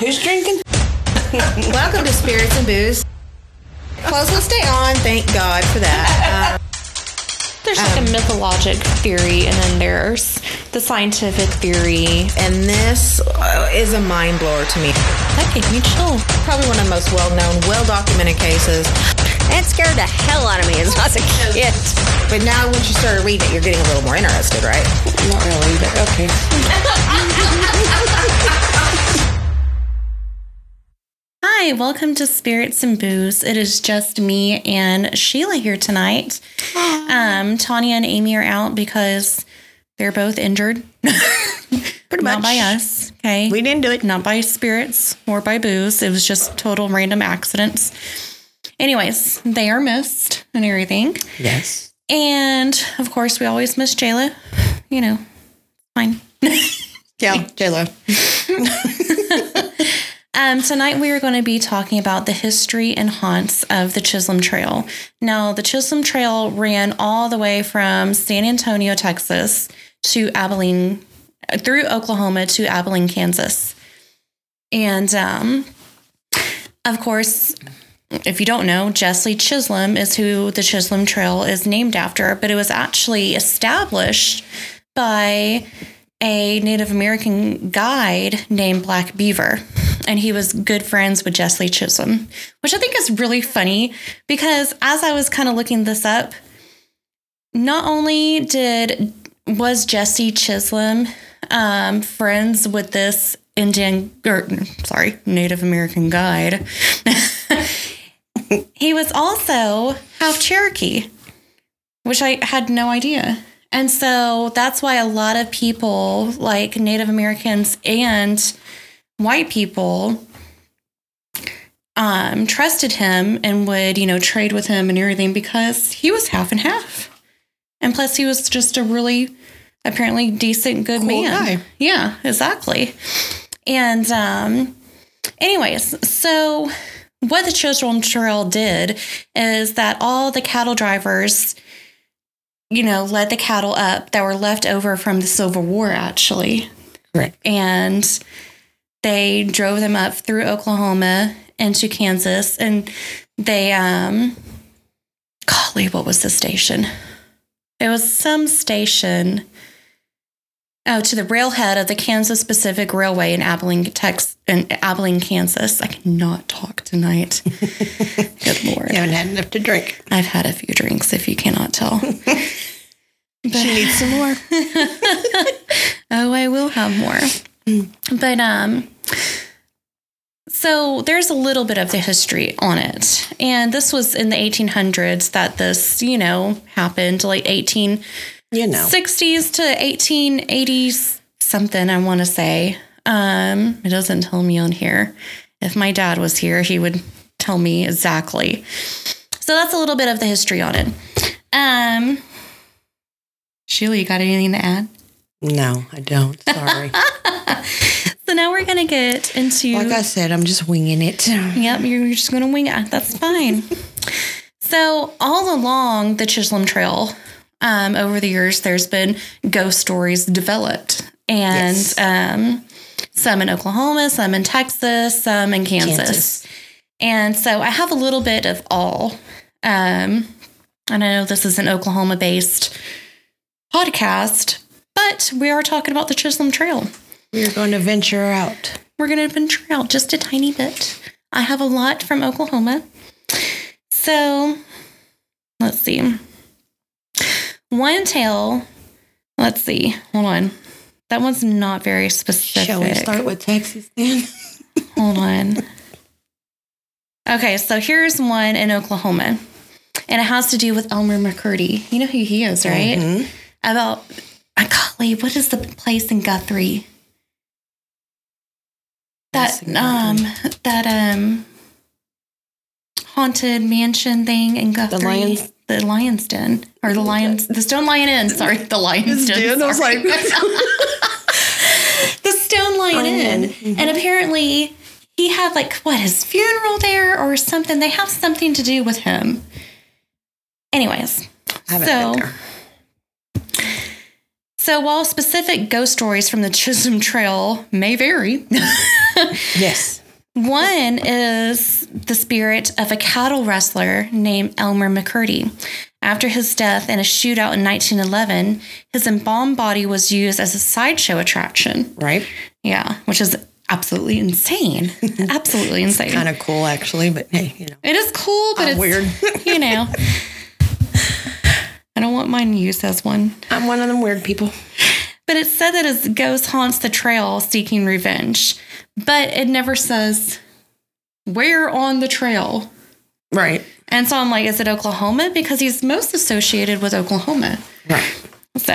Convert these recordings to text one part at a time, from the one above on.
Who's drinking? Welcome to Spirits and Booze. Clothes will stay on. Thank God for that. Um, There's like a mythologic theory, and then there's the scientific theory. and this uh, is a mind blower to me. That gave me chills. Probably one of the most well known, well documented cases. That scared the hell out of me as I was a kid. But now, once you started reading it, you're getting a little more interested, right? Not really, but okay. Hi, welcome to Spirits and Booze. It is just me and Sheila here tonight. Um, Tanya and Amy are out because they're both injured. Pretty Not much. by us, okay? We didn't do it. Not by spirits or by booze. It was just total random accidents. Anyways, they are missed and everything. Yes. And of course, we always miss Jayla. You know, fine. Yeah, J-Lo. Um, tonight we are going to be talking about the history and haunts of the Chisholm Trail. Now, the Chisholm Trail ran all the way from San Antonio, Texas to Abilene, through Oklahoma to Abilene, Kansas. And um, of course, if you don't know, Jesse Chisholm is who the Chisholm Trail is named after, but it was actually established by a Native American guide named Black Beaver. And he was good friends with Jesse Chisholm, which I think is really funny because as I was kind of looking this up, not only did was Jesse Chisholm um, friends with this Indian or sorry Native American guide, he was also half Cherokee, which I had no idea. And so that's why a lot of people, like Native Americans and white people, um, trusted him and would, you know, trade with him and everything because he was half and half. And plus, he was just a really, apparently decent, good Cool man. guy. Yeah, exactly. And, um, anyways, so what the Chisholm Trail did is that all the cattle drivers, you know, led the cattle up that were left over from the Civil War, actually. Correct. And they drove them up through Oklahoma into Kansas. And they, um, golly, what was the station? It was some station. Oh, to the railhead of the Kansas Pacific Railway in Abilene, Texas, in Abilene, Kansas. I cannot talk tonight. Good lord. You haven't had enough to drink. I've had a few drinks, if you cannot tell. She needs some more. Oh, I will have more. But um so there's a little bit of the history on it. And this was in the 1800s that this, you know, happened like 1860s You know. 60s to 1880s something I want to say. Um it doesn't tell me on here. If my dad was here, he would tell me exactly. So that's a little bit of the history on it. Um Sheila, you got anything to add? No, I don't. Sorry. So now we're gonna get into. like I said, I'm just winging it. yep, you're you're just gonna wing it. That's fine. so all along the Chisholm Trail, um, over the years, there's been ghost stories developed, and Yes. um, some in Oklahoma, some in Texas, some in Kansas. Kansas. And so I have a little bit of all. Um, and I know this is an Oklahoma based podcast, but we are talking about the Chisholm Trail. We're going to venture out. We're going to venture out just a tiny bit. I have a lot from Oklahoma. So let's see. One tale, let's see. Hold on. That one's not very specific. Shall we start with Texas then? Hold on. Okay, so here's one in Oklahoma. And it has to do with Elmer McCurdy. You know who he is, right? Mhm. About, golly, what is the place in Guthrie? That um that um haunted mansion thing in Guthrie. The Lions- the Lion's Den. Or the Lions the Stone Lion Inn, sorry. The Lion's Den. I was like, the Stone Lion Inn. mhm. And apparently he had like what his funeral there or something. They have something to do with him. Anyways, I haven't so. So while specific ghost stories from the Chisholm Trail may vary, Yes. one is the spirit of a cattle wrestler named Elmer McCurdy. After his death in a shootout in 1911, his embalmed body was used as a sideshow attraction. Right. Yeah, which is absolutely insane. absolutely insane. Kind of cool, actually, but hey, you know. It is cool, but I'm it's weird. you know. I don't want mine used as one. I'm one of them weird people. But it said that his ghost haunts the trail seeking revenge. But it never says where on the trail. Right. And so I'm like, is it Oklahoma? Because he's most associated with Oklahoma. Right. So,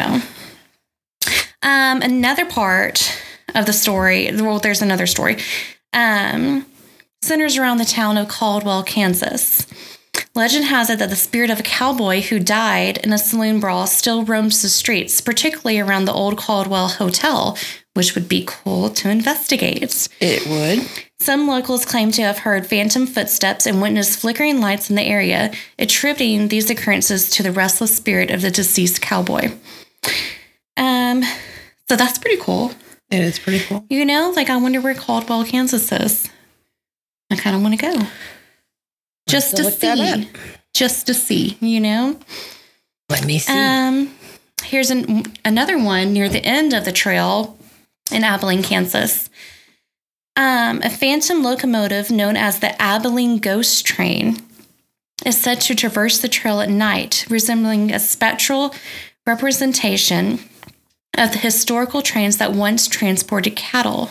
um, another part of the story, well, there's another story, um, centers around the town of Caldwell, Kansas. Legend has it that the spirit of a cowboy who died in a saloon brawl still roams the streets, particularly around the old Caldwell Hotel, which would be cool to investigate. It would. Some locals claim to have heard phantom footsteps and witnessed flickering lights in the area, attributing these occurrences to the restless spirit of the deceased cowboy. Um, so that's pretty cool. It is pretty cool. You know, like I wonder where Caldwell, Kansas is. I kind of want to go. Just to to see. Just to see, you know? Let me see. Um, here's an, another one near the end of the trail in Abilene, Kansas. Um, a phantom locomotive known as the Abilene Ghost Train is said to traverse the trail at night, resembling a spectral representation of the historical trains that once transported cattle.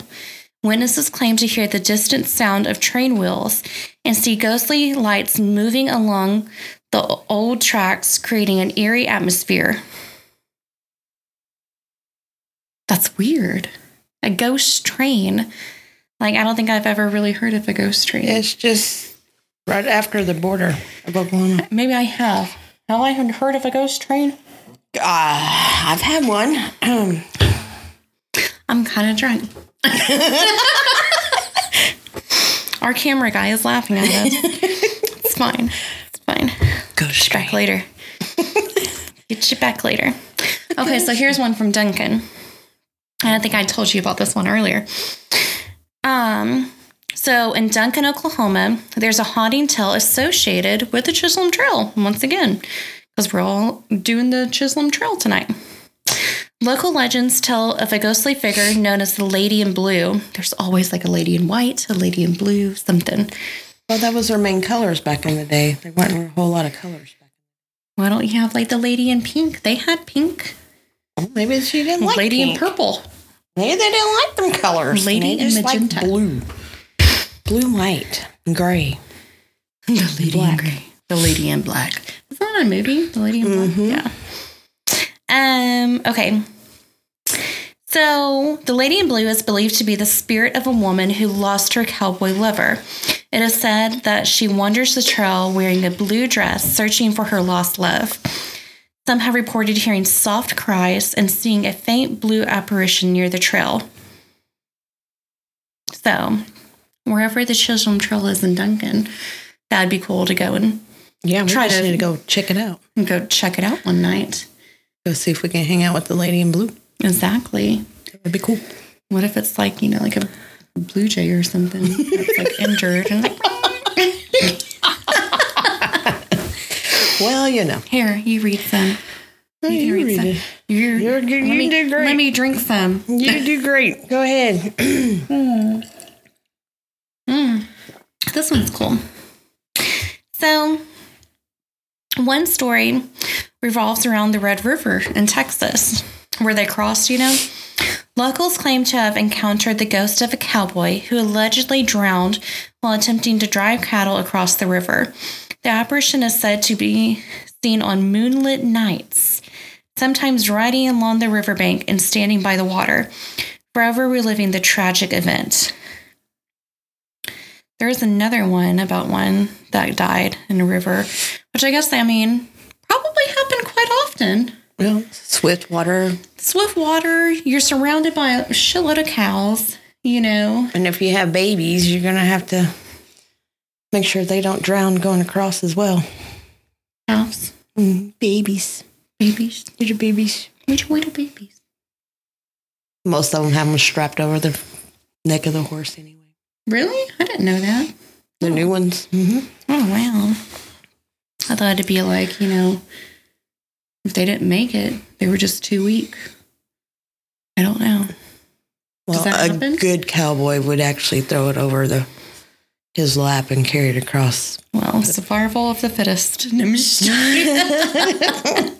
Witnesses claim to hear the distant sound of train wheels and see ghostly lights moving along the old tracks, creating an eerie atmosphere. That's weird. A ghost train. Like, I don't think I've ever really heard of a ghost train. it's just right after the border of Oklahoma. Maybe I have. Have I heard of a ghost train? Uh, I've had one. I'm kind of drunk. Our camera guy is laughing at us. it's fine. It's fine. Go Ghost Back later. Get you back later. Okay, so here's one from Duncan. And I think I told you about this one earlier. Um, so in Duncan, Oklahoma, there's a haunting tale associated with the Chisholm Trail once again, because we're all doing the Chisholm Trail tonight. Local legends tell of a ghostly figure known as the Lady in Blue. There's always like a lady in white, a lady in blue, something. Well, that was their main colors back in the day. There weren't a whole lot of colors back. Why don't you have like the lady in pink? They had pink. then. Maybe she didn't like lady in purple. Maybe they didn't like them colors. Lady in magenta. blue, blue, white, and gray. The lady in gray. The lady in black. Is that a movie? The lady in black. Yeah. Um. Okay. So the lady in blue is believed to be the spirit of a woman who lost her cowboy lover. It is said that she wanders the trail wearing a blue dress, searching for her lost love. Some have reported hearing soft cries and seeing a faint blue apparition near the trail. So, wherever the Chisholm Trail is in Duncan, that'd be cool to go and Yeah, we Try just to- need to go check it out. go check it out one night. Go see if we can hang out with the lady in blue. Exactly. Would be cool. What if it's like, you know, like a blue jay or something that's like injured and like, Well, you know. here, you read some. You you read read some. it. You're, You're- you let me, did great. Let me drink some. You do great. Go ahead. Hmm. Hmm. This one's cool. So, one story revolves around the Red River in Texas, where they crossed, you know. Locals claim to have encountered the ghost of a cowboy who allegedly drowned while attempting to drive cattle across the river. The apparition is said to be seen on moonlit nights, sometimes riding along the riverbank and standing by the water, forever reliving the tragic event. There's another one about one that died in a river, which I guess, I mean, probably happened quite often. Well, swift water. Swift water, you're surrounded by a shitload of cows, you know. And if you have babies, you're going to have to make sure they don't drown going across as well. Cows, Mm, babies. babies, Little babies. little, little babies. Most of them have them strapped over the neck of the horse anyway. Really? I didn't know that. The new ones. hmm Oh wow. I thought it'd be like, you know, if they didn't make it, they were just too weak. I don't know. Well, a happen? good cowboy would actually throw it over the his lap and carry it across. Well, it's the survival of the fittest. No, I'm just joking.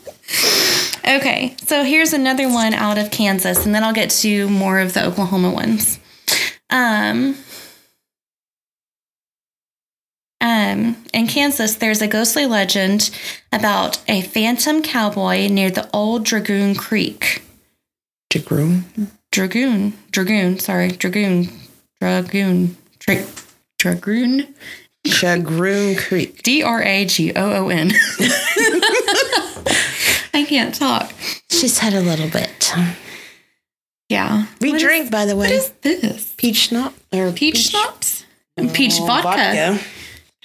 okay, so here's another one out of Kansas, and then I'll get to more of the Oklahoma ones. Um, um, in Kansas, there's a ghostly legend about a phantom cowboy near the old Dragoon Creek. Jagroom. Dragoon, Dragoon, sorry, Dragoon, Dragoon, Dra- Dragoon, Chagroon Creek. D R A G O O N. I can't talk. She's had a little bit. Yeah. We What is- drink, by the way. What is this? peach schnapps or Peach schnapps? And peach oh, vodka.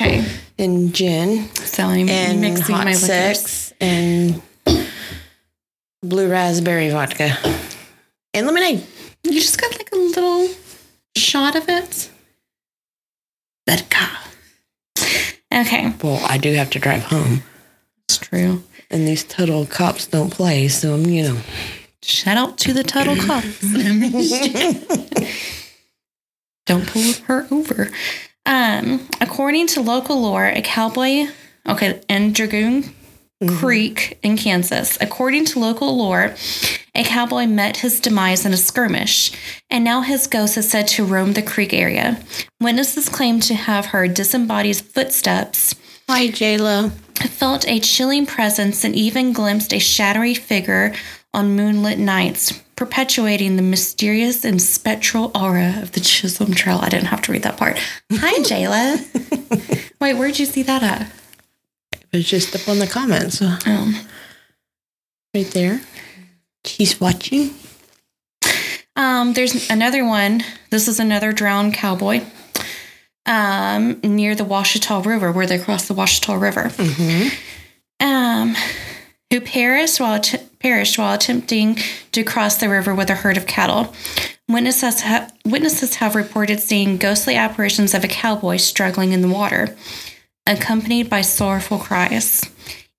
Okay. and gin I'm and mixing hot my liquors. sex and blue raspberry vodka and lemonade. You just got like a little shot of it. Vodka. Okay. Well, I do have to drive home, It's true. and these Tuttle cops don't play, so I'm, you know. Shout out to the Tuttle Cops. Don't pull her over. Um, according to local lore, a cowboy, okay, in Dragoon Creek in Kansas, according to local lore, a cowboy met his demise in a skirmish, and now his ghost is said to roam the creek area. Witnesses claim to have heard disembodied footsteps Hi, J-Lo. felt a chilling presence and even glimpsed a shadowy figure on moonlit nights, perpetuating the mysterious and spectral aura of the Chisholm Trail. I didn't have to read that part. Hi, Jayla. Wait, where'd you see that at? It was just up on the comments, Um, right there. She's watching. um, there's another one. This is another drowned cowboy um, near the Washita River, where they cross the Washita River. um, who perished while att- perished while attempting to cross the river with a herd of cattle. Witnesses, ha- witnesses have reported seeing ghostly apparitions of a cowboy struggling in the water, accompanied by sorrowful cries.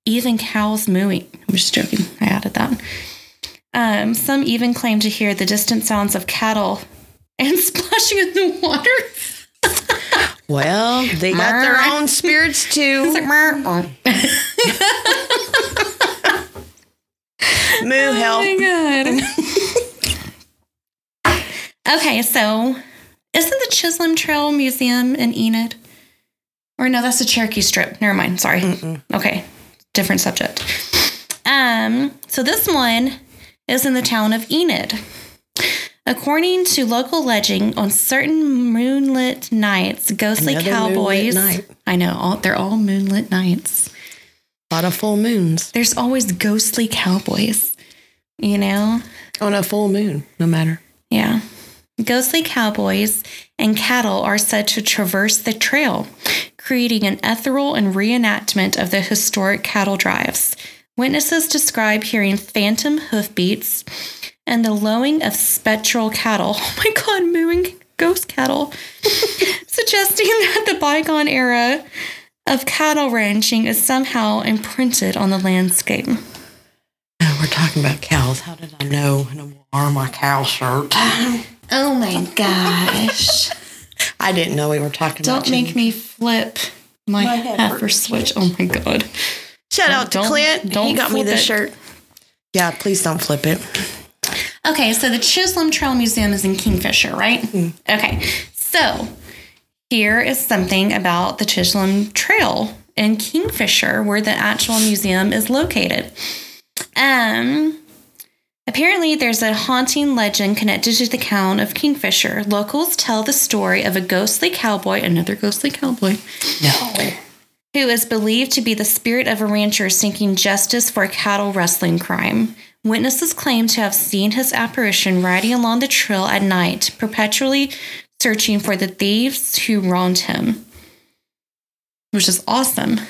Even cows mooing. I'm just joking. I added that. Um, some even claim to hear the distant sounds of cattle and splashing in the water. Well, they got their own spirits too. Moo help. Oh my god. okay, so isn't the Chisholm Trail Museum in Enid? Or no, that's the Cherokee Strip. Never mind. Sorry. Okay, different subject. Um, so this one is in the town of Enid. According to local legend, on certain moonlit nights, ghostly Another cowboys. night. I know, all, they're all moonlit nights A lot of full moons there's always ghostly cowboys, you know? on a full moon, no matter. Yeah. Ghostly cowboys and cattle are said to traverse the trail, creating an ethereal and reenactment of the historic cattle drives. Witnesses describe hearing phantom hoofbeats and the lowing of spectral cattle. Oh my God, mooing ghost cattle, suggesting that the bygone era of cattle ranching is somehow imprinted on the landscape. We're talking about cows. How did I know? And I'm my cow shirt. Oh my gosh. I didn't know we were talking about Don't make me flip my, My head heifer switch. Oh my god. Shout out to Don't- Clint. he don't got me flip this it. shirt. Yeah, please don't flip it. Okay, so the Chisholm Trail Museum is in Kingfisher, right? Mm. Okay, so here is something about the Chisholm Trail in Kingfisher, where the actual museum is located. Um, apparently, there's a haunting legend connected to the town of Kingfisher. Locals tell the story of a ghostly cowboy, another ghostly cowboy, No. who is believed to be the spirit of a rancher seeking justice for a cattle rustling crime. Witnesses claim to have seen his apparition riding along the trail at night, perpetually searching for the thieves who wronged him. Which is awesome.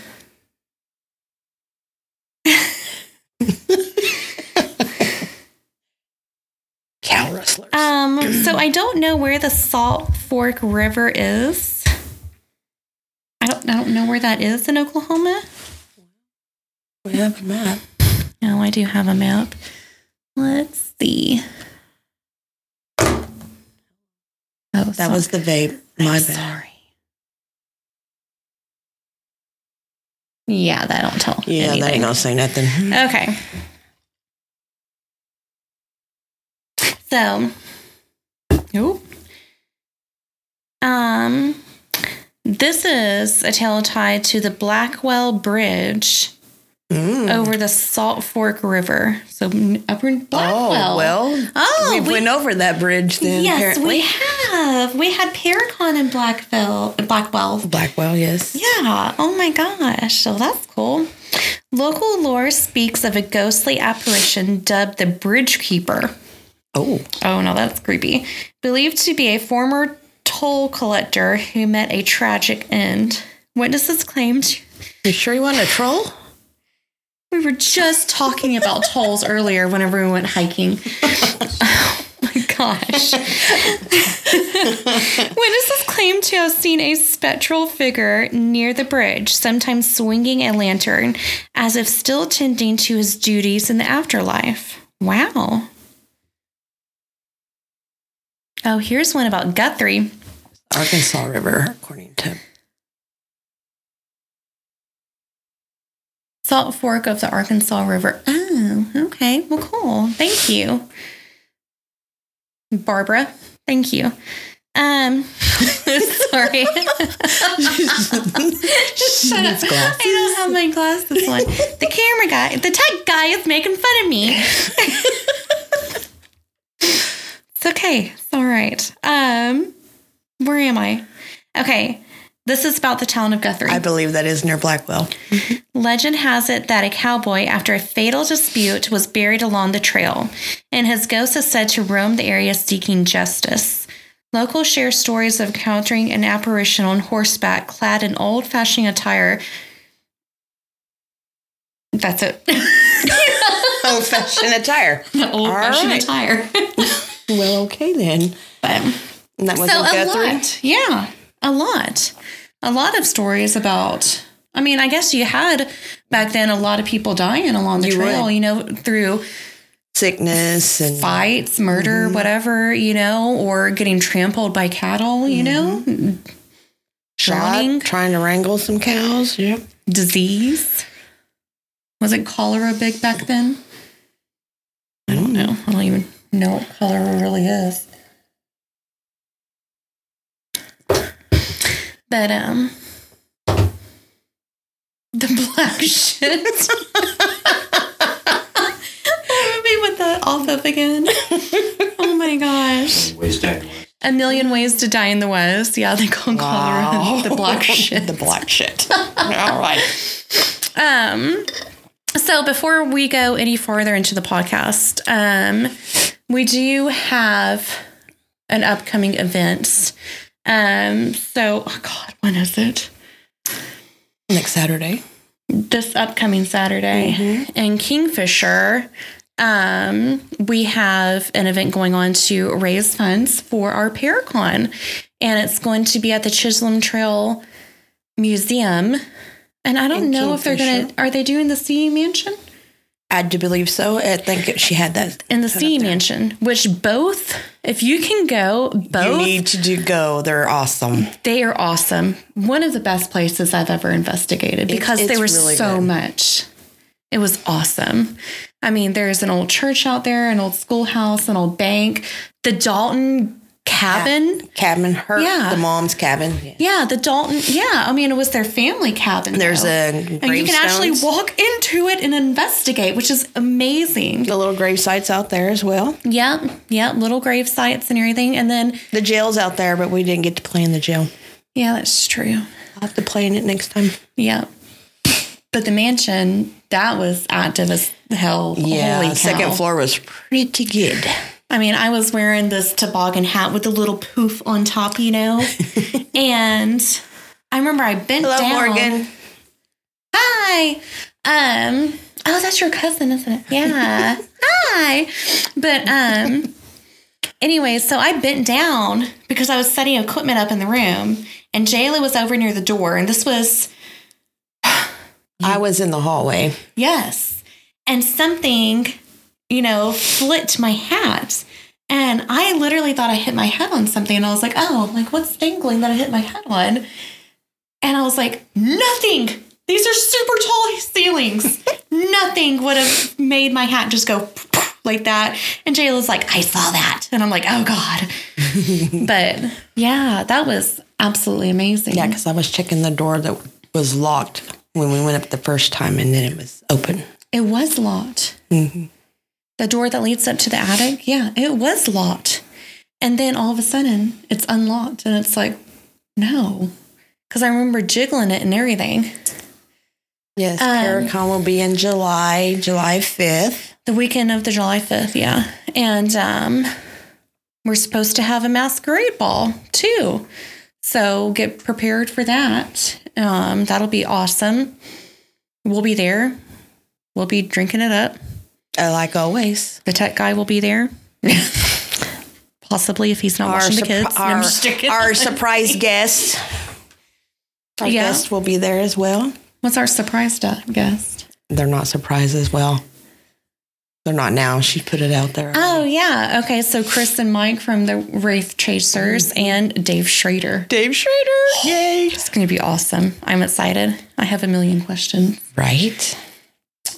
Slurs. Um, so I don't know where the Salt Fork River is. I don't I don't know where that is in Oklahoma. we have a map. No, I do have a map. Let's see. Oh, That was the vape. My bad. sorry. Yeah, that don't tell. Yeah, that ain't gonna say nothing. Okay. So, Oop. um, this is a tale tied to the Blackwell Bridge Mm. over the Salt Fork River. So n- up Blackwell. Oh well. Oh, we, we- went over that bridge then. yes, apparently. we have. We had Paracon in Blackville, Blackwell. Blackwell, yes. Yeah. Oh my gosh. So that's cool. Local lore speaks of a ghostly apparition dubbed the Bridge Keeper. Oh, Oh no, that's creepy. Believed to be a former toll collector who met a tragic end. Witnesses claimed you sure you want a troll? we were just talking about tolls earlier whenever we went hiking. oh my gosh. Witnesses claim to have seen a spectral figure near the bridge, sometimes swinging a lantern, as if still tending to his duties in the afterlife. Wow. Oh, here's one about Guthrie. Arkansas River, according to. Salt Fork of the Arkansas River. Oh, okay. Well, cool. Thank you. Barbara, thank you. Um, sorry. Shut up. I don't have my glasses on. The camera guy, the tech guy is making fun of me. it's okay. It's all right. Um, where am I? Okay. This is about the town of Guthrie. I believe that is near Blackwell. Legend has it that a cowboy, after a fatal dispute, was buried along the trail, and his ghost is said to roam the area seeking justice. Locals share stories of encountering an apparition on horseback clad in old fashioned attire. That's it. Old fashioned attire. old fashioned right. attire. Well, okay then. But, And that was so a lot. Yeah, a lot. A lot of stories about. I mean, I guess you had back then a lot of people dying along the You trail. would. You know, through Sickness and fights, murder, Mm-hmm. whatever. You know, or getting trampled by cattle. You know, shot, trying to wrangle some cows. Yep. disease. Was it cholera big back then? I don't know. I don't even know what color it really is. But um the black shit. Let me put that off up again. Oh my gosh. Ways down. A million ways to die in the West. Yeah, they call cholera the black shit. the black shit. All right. Um, so before we go any further into the podcast, um, we do have an upcoming event. Um, so oh God, when is it? Next Saturday. This upcoming Saturday in Kingfisher. Um, we have an event going on to raise funds for our Paracon, and it's going to be at the Chisholm Trail Museum. And I don't know if they're gonna. Are they doing the Seay Mansion? I do believe so. I think she had that in the Seay. Mansion, which both, if you can go, both You need to do go. They're awesome. they are awesome. One of the best places I've ever investigated because it's they were really so good. much. It was awesome. I mean, there's an old church out there, an old schoolhouse, an old bank, the Dalton cabin. Cabin. Her. Yeah. The mom's cabin. Yeah. Yeah, the Dalton. Yeah, I mean, it was their family cabin. There's though. a and you can actually walk into it and investigate, which is amazing. The little grave sites out there as well. Yep, yep, little grave sites and everything, and then The jail's out there, but we didn't get to play in the jail. yeah, that's true. I'll have to play in it next time. Yeah. But the mansion, that was active as hell. Cow. second floor was pretty good. I mean, I was wearing this toboggan hat with a little poof on top, you know? and I remember I bent Hello, down. Morgan. Hi. Um, oh, that's your cousin, isn't it? Yeah. Hi. But um Anyway, so I bent down because I was setting equipment up in the room, and Jayla was over near the door, and this was I was in the hallway. yes, and something, you know, flipped my hat. And I literally thought I hit my head on something. And I was like, oh, like what's dangling that I hit my head on? And I was like, nothing. These are super tall ceilings. nothing would have made my hat just go like that. And Jayla's like, I saw that. And I'm like, oh God. but yeah, that was absolutely amazing. Yeah, because I was checking the door that was locked when we went up the first time, and then it was open. It was locked. Mm-hmm. The door that leads up to the attic, yeah, it was locked. And then all of a sudden, it's unlocked, and it's like, no, because I remember jiggling it and everything. Yes, Um, Paracon will be in July, July 5th. The weekend of the July 5th, yeah. And um, we're supposed to have a masquerade ball too. So get prepared for that. Um, that'll be awesome. We'll be there. We'll be drinking it up. Uh, like always. The tech guy will be there. Possibly if he's not watching the kids. Our, our surprise guest. Our Yeah. guest will be there as well. What's our surprise guest? They're not surprised as well. They're not now. She put it out there. Oh, yeah. Okay. So Chris and Mike from the Wraith Chasers and Dave Schrader. Dave Schrader. Yay. It's going to be awesome. I'm excited. I have a million questions. Right.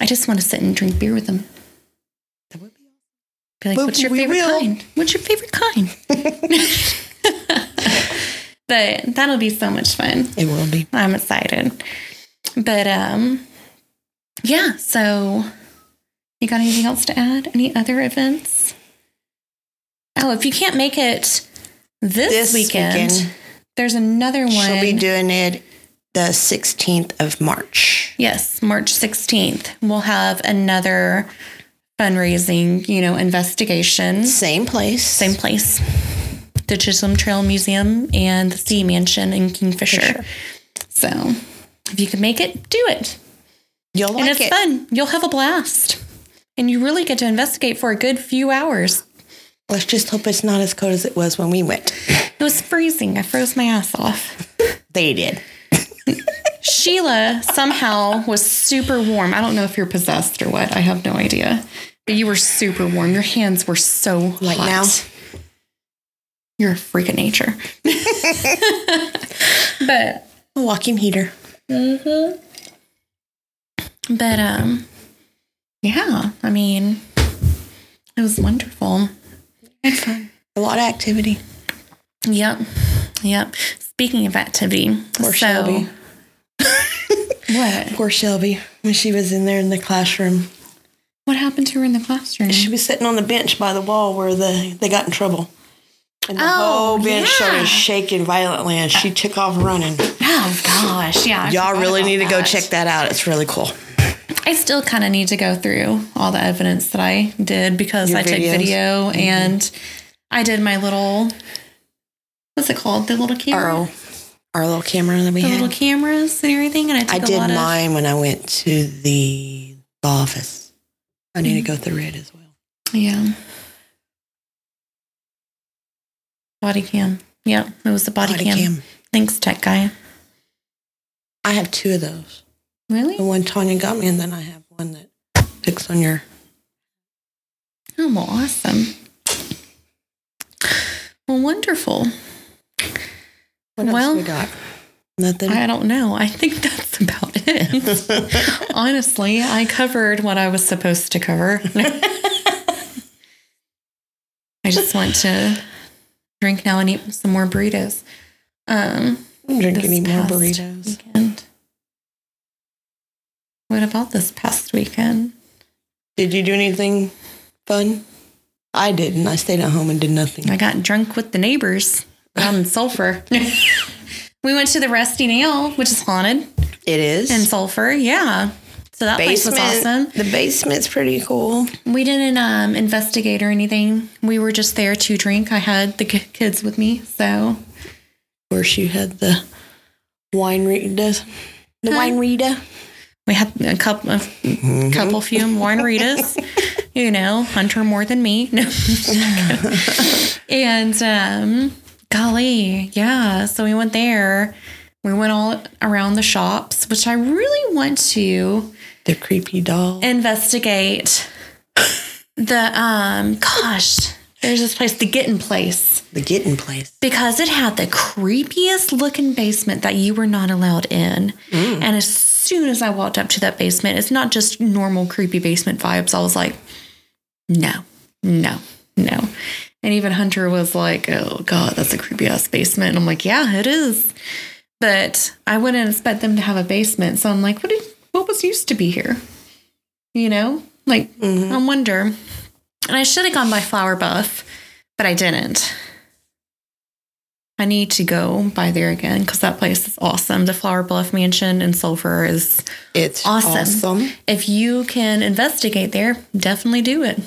I just want to sit and drink beer with them. Be like, Well, what's your favorite will." kind? What's your favorite kind? but that'll be so much fun. It will be. I'm excited. But um yeah, so you got anything else to add? Any other events? Oh, if you can't make it this, This weekend, weekend. there's another one. She'll be doing it the 16th of March. yes, March 16th. We'll have another fundraising, you know, investigation. Same place. Same place. The Chisholm Trail Museum and the Seay Mansion in Kingfisher. Fisher. So if you can make it, do it. You'll and like it's it. fun. You'll have a blast. And you really get to investigate for a good few hours. Let's just hope it's not as cold as it was when we went. It was freezing. I froze my ass off. They did. Sheila somehow was super warm. I don't know if you're possessed or what. I have no idea. But you were super warm. Your hands were so Like hot. now? You're a freak of nature. but A walking heater. Mm-hmm. But um yeah, I mean it was wonderful. Had fun. A lot of activity. Yep. Yep. Speaking of activity, Poor so Shelby. What? Poor Shelby. When she was in there in the classroom, What happened to her in the classroom? she was sitting on the bench by the wall where the they got in trouble. And the Oh, whole bench yeah. started shaking violently and she took off running. Oh gosh, yeah. I Y'all really need to go check that out. It's really cool. I still kind of need to go through all the evidence that I did because Your I took videos? video mm-hmm. and I did my little what's it called? The little camera. Our, our little camera that we the had. little cameras and everything, and I I took a did lot of mine when I went to the office. I need to go through it as well. yeah body cam. Yeah, it was the body, Body cam. cam. Thanks, tech guy. I have two of those. Really? The one Tanya got me, and then I have one that picks on your. Oh, well, awesome. Well, wonderful. What else Well, we got? Nothing. I don't know. I think that's about it. Honestly, I covered what I was supposed to cover. I just want to drink now and eat some more burritos. Um, I'm drinking any more burritos. Weekend. What about this past weekend? Did you do anything fun? I didn't. I stayed at home and did nothing. I got drunk with the neighbors in Sulphur. we went to the Rusty Nail, which is haunted It is. in Sulphur. Yeah. So that basement. place was awesome. The basement's pretty cool. We didn't um, investigate or anything. We were just there to drink. I had the ki- kids with me, so Of course, you had the wine readers. The Huh? wine reader. we had a couple, a couple few margaritas. you know, Hunter more than me. No. and um, golly, yeah. So we went there. We went all around the shops, which I really want to The creepy doll. investigate. The um, gosh, there's this place, the Gittin place, the getting place. because it had the creepiest looking basement that you were not allowed in. And as soon as I walked up to that basement, it's not just normal creepy basement vibes. I was like, no, no, no. And even Hunter was like, oh God, that's a creepy ass basement. And I'm like, yeah, it is. But I wouldn't expect them to have a basement. So I'm like, what did what was used to be here? You know? Like, mm-hmm. I wonder. And I should have gone by Flower Buff, but I didn't. I need to go by there again because that place is awesome. The Flower Bluff Mansion in Sulphur is It's awesome. awesome. If you can investigate there, definitely do it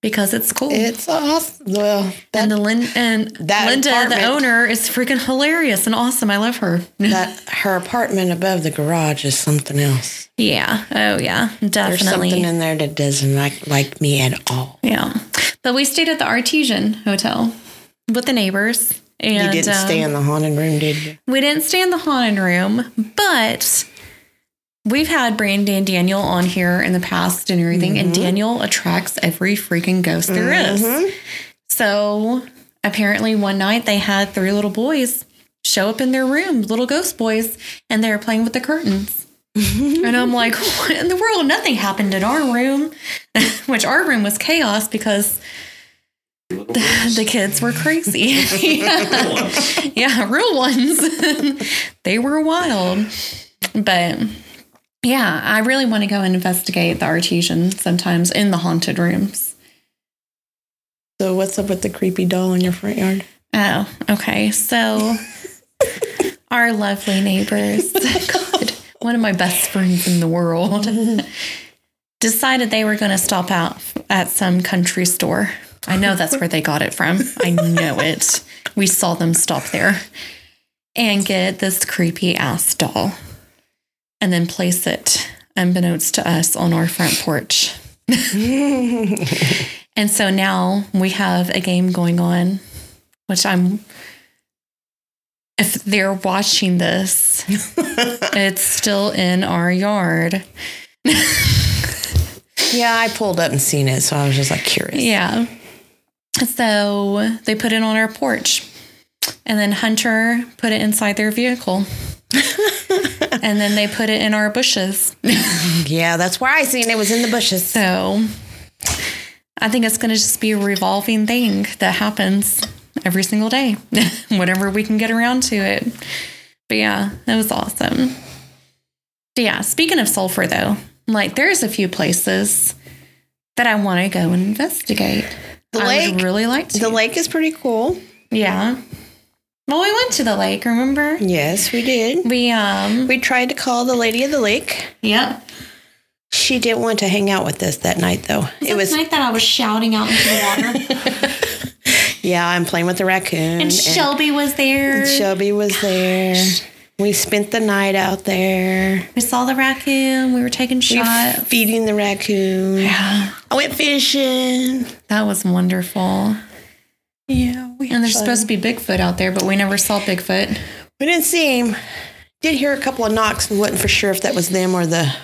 because it's cool. It's awesome. Well, that, and the Lin- and that Linda, the owner, is freaking hilarious and awesome. I love her. that her apartment above the garage is something else. yeah. Oh yeah. Definitely. There's something in there that doesn't like like me at all. Yeah. But we stayed at the Artesian Hotel with the neighbors. And you didn't stay um, in the haunted room, did you? we didn't stay in the haunted room, but we've had Brandy and Daniel on here in the past and everything, and Mm-hmm. Daniel attracts every freaking ghost there is. So apparently one night they had three little boys show up in their room, little ghost boys, and they were playing with the curtains. and I'm like, what in the world? Nothing happened in our room, which our room was chaos because the, the kids were crazy. yeah. yeah, real ones. they were wild. But yeah, I really want to go and investigate the Artesian sometimes in the haunted rooms. So what's up with the creepy doll in your front yard? Oh, okay. So our lovely neighbors, oh God, one of my best friends in the world, decided they were going to stop out at some country store. I know that's where they got it from. I know it. We saw them stop there and get this creepy ass doll and then place it, unbeknownst to us, on our front porch. and so now we have a game going on which I'm if they're watching this, it's still in our yard. Yeah, I pulled up and seen it, so I was just like curious. Yeah. So they put it on our porch. And then Hunter put it inside their vehicle. and then they put it in our bushes. Yeah, that's where I seen it. was in the bushes. So I think it's going to just be a revolving thing that happens every single day, whenever we can get around to it. But yeah, that was awesome. But yeah, speaking of sulfur though, like there's a few places that I want to go and investigate. The I lake- would really like to. The lake is pretty cool. yeah. Well, we went to the lake, remember? Yes, we did. We um We tried to call the lady of the lake. yeah. She didn't want to hang out with us that night, though. it was night that I was shouting out into the water. yeah. I'm playing with the raccoon, and Shelby was there. Shelby was there. We spent the night out there. We saw the raccoon. We were taking We shots. feeding the raccoon. Yeah, I went fishing. that was wonderful. Yeah, we And there's supposed to be Bigfoot out there, but we never saw Bigfoot. We didn't see him. Did hear a couple of knocks. We wasn't for sure if that was them or the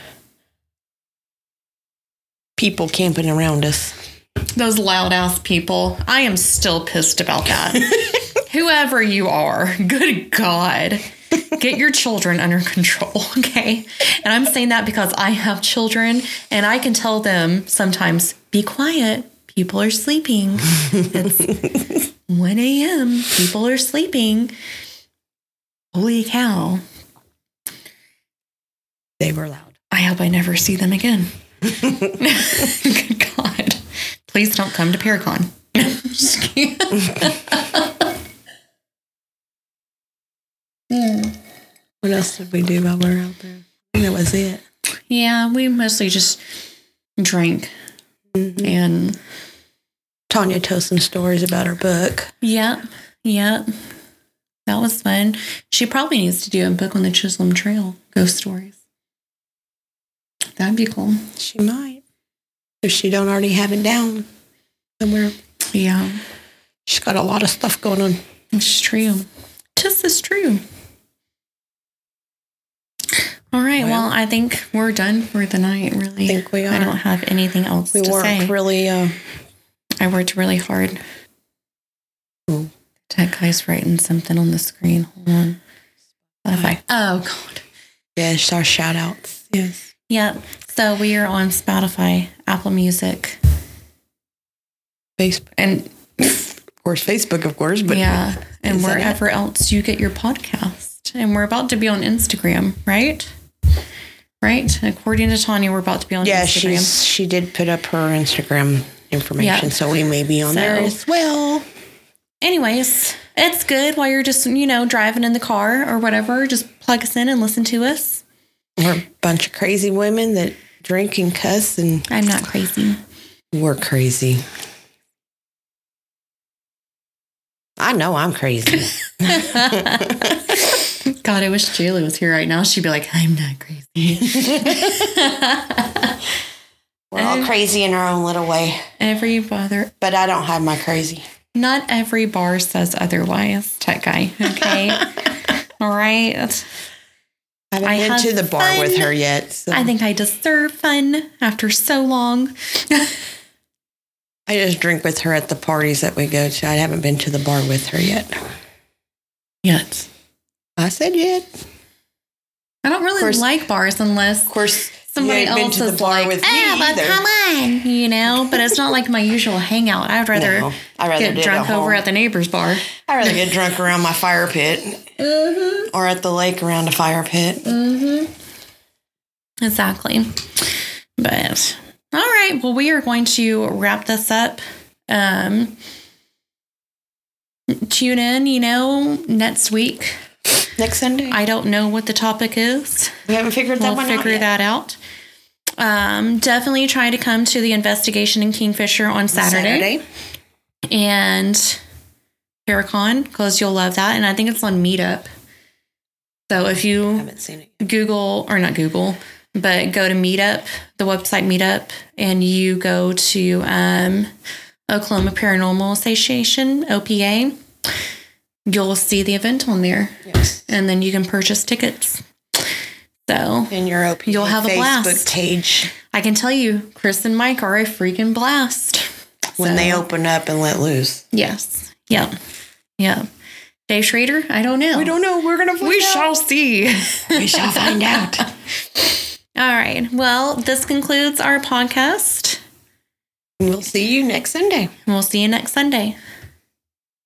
people camping around us. Those loud ass people. I am still pissed about that. Whoever you are, good God. Get your children under control, okay? And I'm saying that because I have children and I can tell them sometimes, be quiet. People are sleeping. It's 1 a.m. People are sleeping. Holy cow. They were loud. I hope I never see them again. Good God. Please don't come to Paracon. What else did we do while we were out there? That was it. yeah, we mostly just drank. Mm-hmm. And Tanya told some stories about her book. yeah, yeah. That was fun. She probably needs to do a book on the Chisholm Trail, ghost stories. That'd be cool. She might. If she don't already have it down somewhere. Yeah, She's got a lot of stuff going on. it's true. Just is true. All right. Well, Well- I think we're done for the night. Really, I think we I don't have anything else We to weren't say. really uh I worked really hard. Ooh. That guy's writing something on the screen. Hold on. Spotify. Oh God. yeah, it's our shout outs. Yes. Yep. So we are on Spotify, Apple Music, Facebook. and Of course, Facebook, of course, but yeah, and Is that it? wherever else you get your podcast. And we're about to be on Instagram, right? Right. According to Tanya, we're about to be on yeah, Instagram. she did put up her Instagram information, Yeah. so we may be on there as well. Anyways, it's good while you're just you know driving in the car or whatever. Just plug us in and listen to us. We're a bunch of crazy women that drink and cuss, and I'm not crazy. we're crazy. I know I'm crazy. God, I wish Jayla was here right now. She'd be like, I'm not crazy. We're all crazy in our own little way, every bother, but I don't hide my crazy. not every bar says otherwise, tech guy. Okay. All right. I haven't I been have to the bar with fun. her yet. So I think I deserve fun after so long. I just drink with her at the parties that we go to. I haven't been to the bar with her yet. Yet. I said yet. I don't really course- like bars unless Of course, somebody you ain't been else is bar like, with me ah, but either. come on, you know. But it's not like my usual hangout. I'd rather No, I'd rather get drunk over at the neighbor's bar. I'd rather get drunk around my fire pit Mm-hmm. or at the lake around a fire pit. Exactly. But all right, well, we are going to wrap this up. Um, tune in, you know, next week. Next Sunday, I don't know what the topic is. we haven't figured that We'll one figure out yet. that out. Um, definitely try to come to the investigation in Kingfisher on Saturday, Saturday. and Paracon because you'll love that. And I think it's on Meetup. So if you haven't seen it. Google or not Google, but go to Meetup, the website Meetup, and you go to um, Oklahoma Paranormal Association (OPA). You'll see the event on there, Yes. and then you can purchase tickets. So In your OP You'll have a Facebook blast. page I can tell you, Chris and Mike are a freaking blast. when they open up and let loose. Yes. Yep. Yep. Dave Schrader? I don't know. We don't know. We're gonna. Find We out. shall see. We shall find out. All right. Well, this concludes our podcast. We'll see you next Sunday. We'll see you next Sunday.